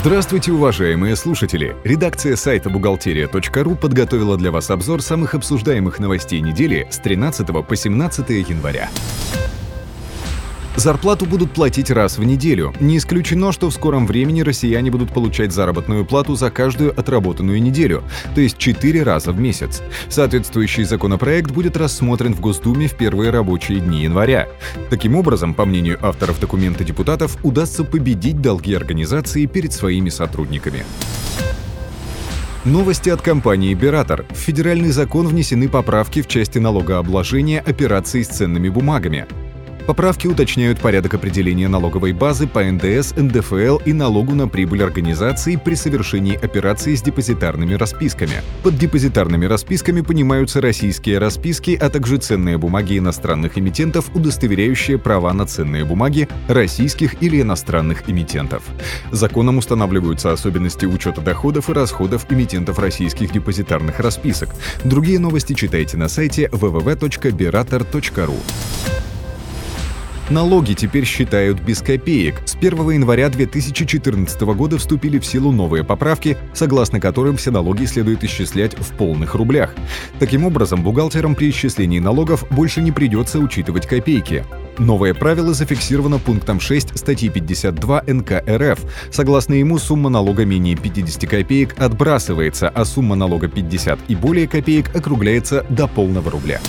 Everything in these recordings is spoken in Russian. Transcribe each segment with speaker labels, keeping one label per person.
Speaker 1: Здравствуйте, уважаемые слушатели! Редакция сайта бухгалтерия.ру подготовила для вас обзор самых обсуждаемых новостей недели с 13 по 17 января. Зарплату будут платить раз в неделю. Не исключено, что в скором времени россияне будут получать заработную плату за каждую отработанную неделю, то есть 4 раза в месяц. Соответствующий законопроект будет рассмотрен в Госдуме в первые рабочие дни января. Таким образом, по мнению авторов документа депутатов, удастся победить долги организации перед своими сотрудниками. Новости от компании «Биратор». В федеральный закон внесены поправки в части налогообложения операций с ценными бумагами. Поправки уточняют порядок определения налоговой базы по НДС, НДФЛ и налогу на прибыль организации при совершении операций с депозитарными расписками. Под депозитарными расписками понимаются российские расписки, а также ценные бумаги иностранных эмитентов, удостоверяющие права на ценные бумаги российских или иностранных эмитентов. Законом устанавливаются особенности учета доходов и расходов эмитентов российских депозитарных расписок. Другие новости читайте на сайте www.berator.ru. Налоги теперь считают без копеек. С 1 января 2014 года вступили в силу новые поправки, согласно которым все налоги следует исчислять в полных рублях. Таким образом, бухгалтерам при исчислении налогов больше не придется учитывать копейки. Новое правило зафиксировано пунктом 6 статьи 52 НК РФ. Согласно ему, сумма налога менее 50 копеек отбрасывается, а сумма налога 50 и более копеек округляется до полного рубля.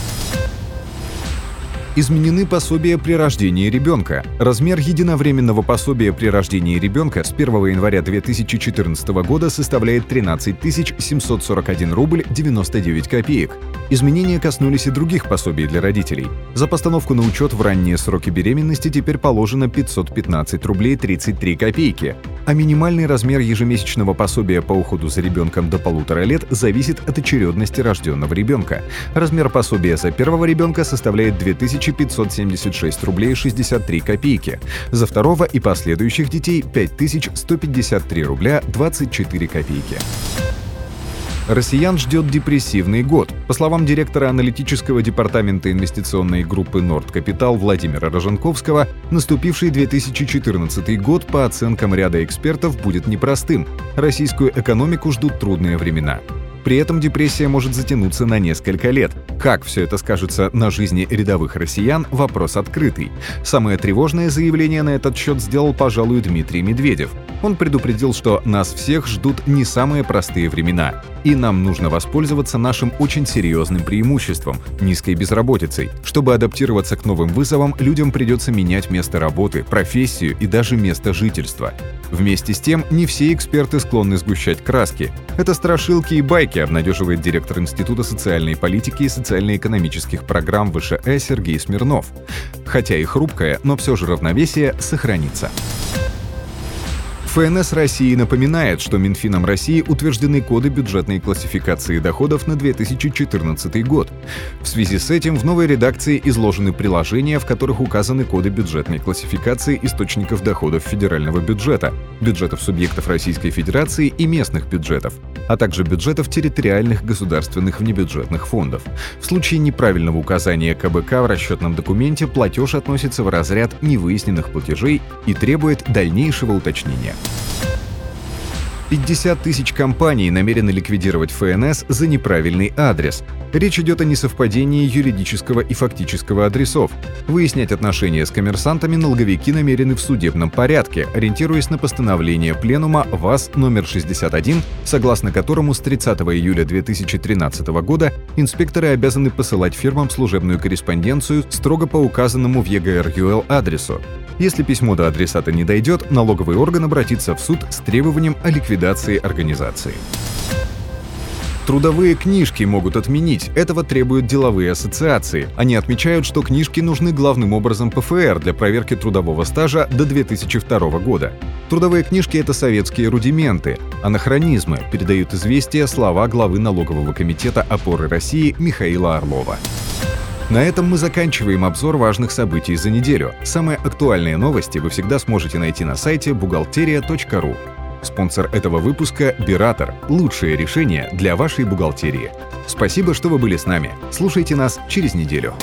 Speaker 1: Изменены пособия при рождении ребенка. Размер единовременного пособия при рождении ребенка с 1 января 2014 года составляет 13 741 рубль 99 копеек. Изменения коснулись и других пособий для родителей. За постановку на учет в ранние сроки беременности теперь положено 515 рублей 33 копейки, а минимальный размер ежемесячного пособия по уходу за ребенком до полутора лет зависит от очередности рожденного ребенка. Размер пособия за первого ребенка составляет 2576 рублей 63 копейки, за второго и последующих детей 5153 рубля 24 копейки. Россиян ждет депрессивный год. По словам директора аналитического департамента инвестиционной группы «Норд Капитал» Владимира Роженковского, наступивший 2014 год, по оценкам ряда экспертов, будет непростым. Российскую экономику ждут трудные времена. При этом депрессия может затянуться на несколько лет. Как все это скажется на жизни рядовых россиян – вопрос открытый. Самое тревожное заявление на этот счет сделал, пожалуй, Дмитрий Медведев. Он предупредил, что нас всех ждут не самые простые времена, и нам нужно воспользоваться нашим очень серьезным преимуществом – низкой безработицей. Чтобы адаптироваться к новым вызовам, людям придется менять место работы, профессию и даже место жительства. Вместе с тем, не все эксперты склонны сгущать краски. Это страшилки и байки, обнадеживает директор Института социальной политики и социально-экономических программ ВШЭ Сергей Смирнов. Хотя и хрупкое, но все же равновесие сохранится. ФНС России напоминает, что Минфином России утверждены коды бюджетной классификации доходов на 2014 год. В связи с этим в новой редакции изложены приложения, в которых указаны коды бюджетной классификации источников доходов федерального бюджета, бюджетов субъектов Российской Федерации и местных бюджетов, а также бюджетов территориальных государственных внебюджетных фондов. В случае неправильного указания КБК в расчетном документе платеж относится в разряд невыясненных платежей и требует дальнейшего уточнения. 50 тысяч компаний намерены ликвидировать ФНС за неправильный адрес. Речь идет о несовпадении юридического и фактического адресов. Выяснять отношения с коммерсантами налоговики намерены в судебном порядке, ориентируясь на постановление Пленума ВАЗ номер 61, согласно которому с 30 июля 2013 года инспекторы обязаны посылать фирмам служебную корреспонденцию строго по указанному в ЕГР-ЮЛ адресу. Если письмо до адресата не дойдет, налоговый орган обратится в суд с требованием о ликвидации организации. Трудовые книжки могут отменить. Этого требуют деловые ассоциации. Они отмечают, что книжки нужны главным образом ПФР для проверки трудового стажа до 2002 года. Трудовые книжки — это советские рудименты, анахронизмы, передают известия слова главы налогового комитета опоры России Михаила Орлова. На этом мы заканчиваем обзор важных событий за неделю. Самые актуальные новости вы всегда сможете найти на сайте бухгалтерия.ру. Спонсор этого выпуска – Биратор. Лучшее решение для вашей бухгалтерии. Спасибо, что вы были с нами. Слушайте нас через неделю.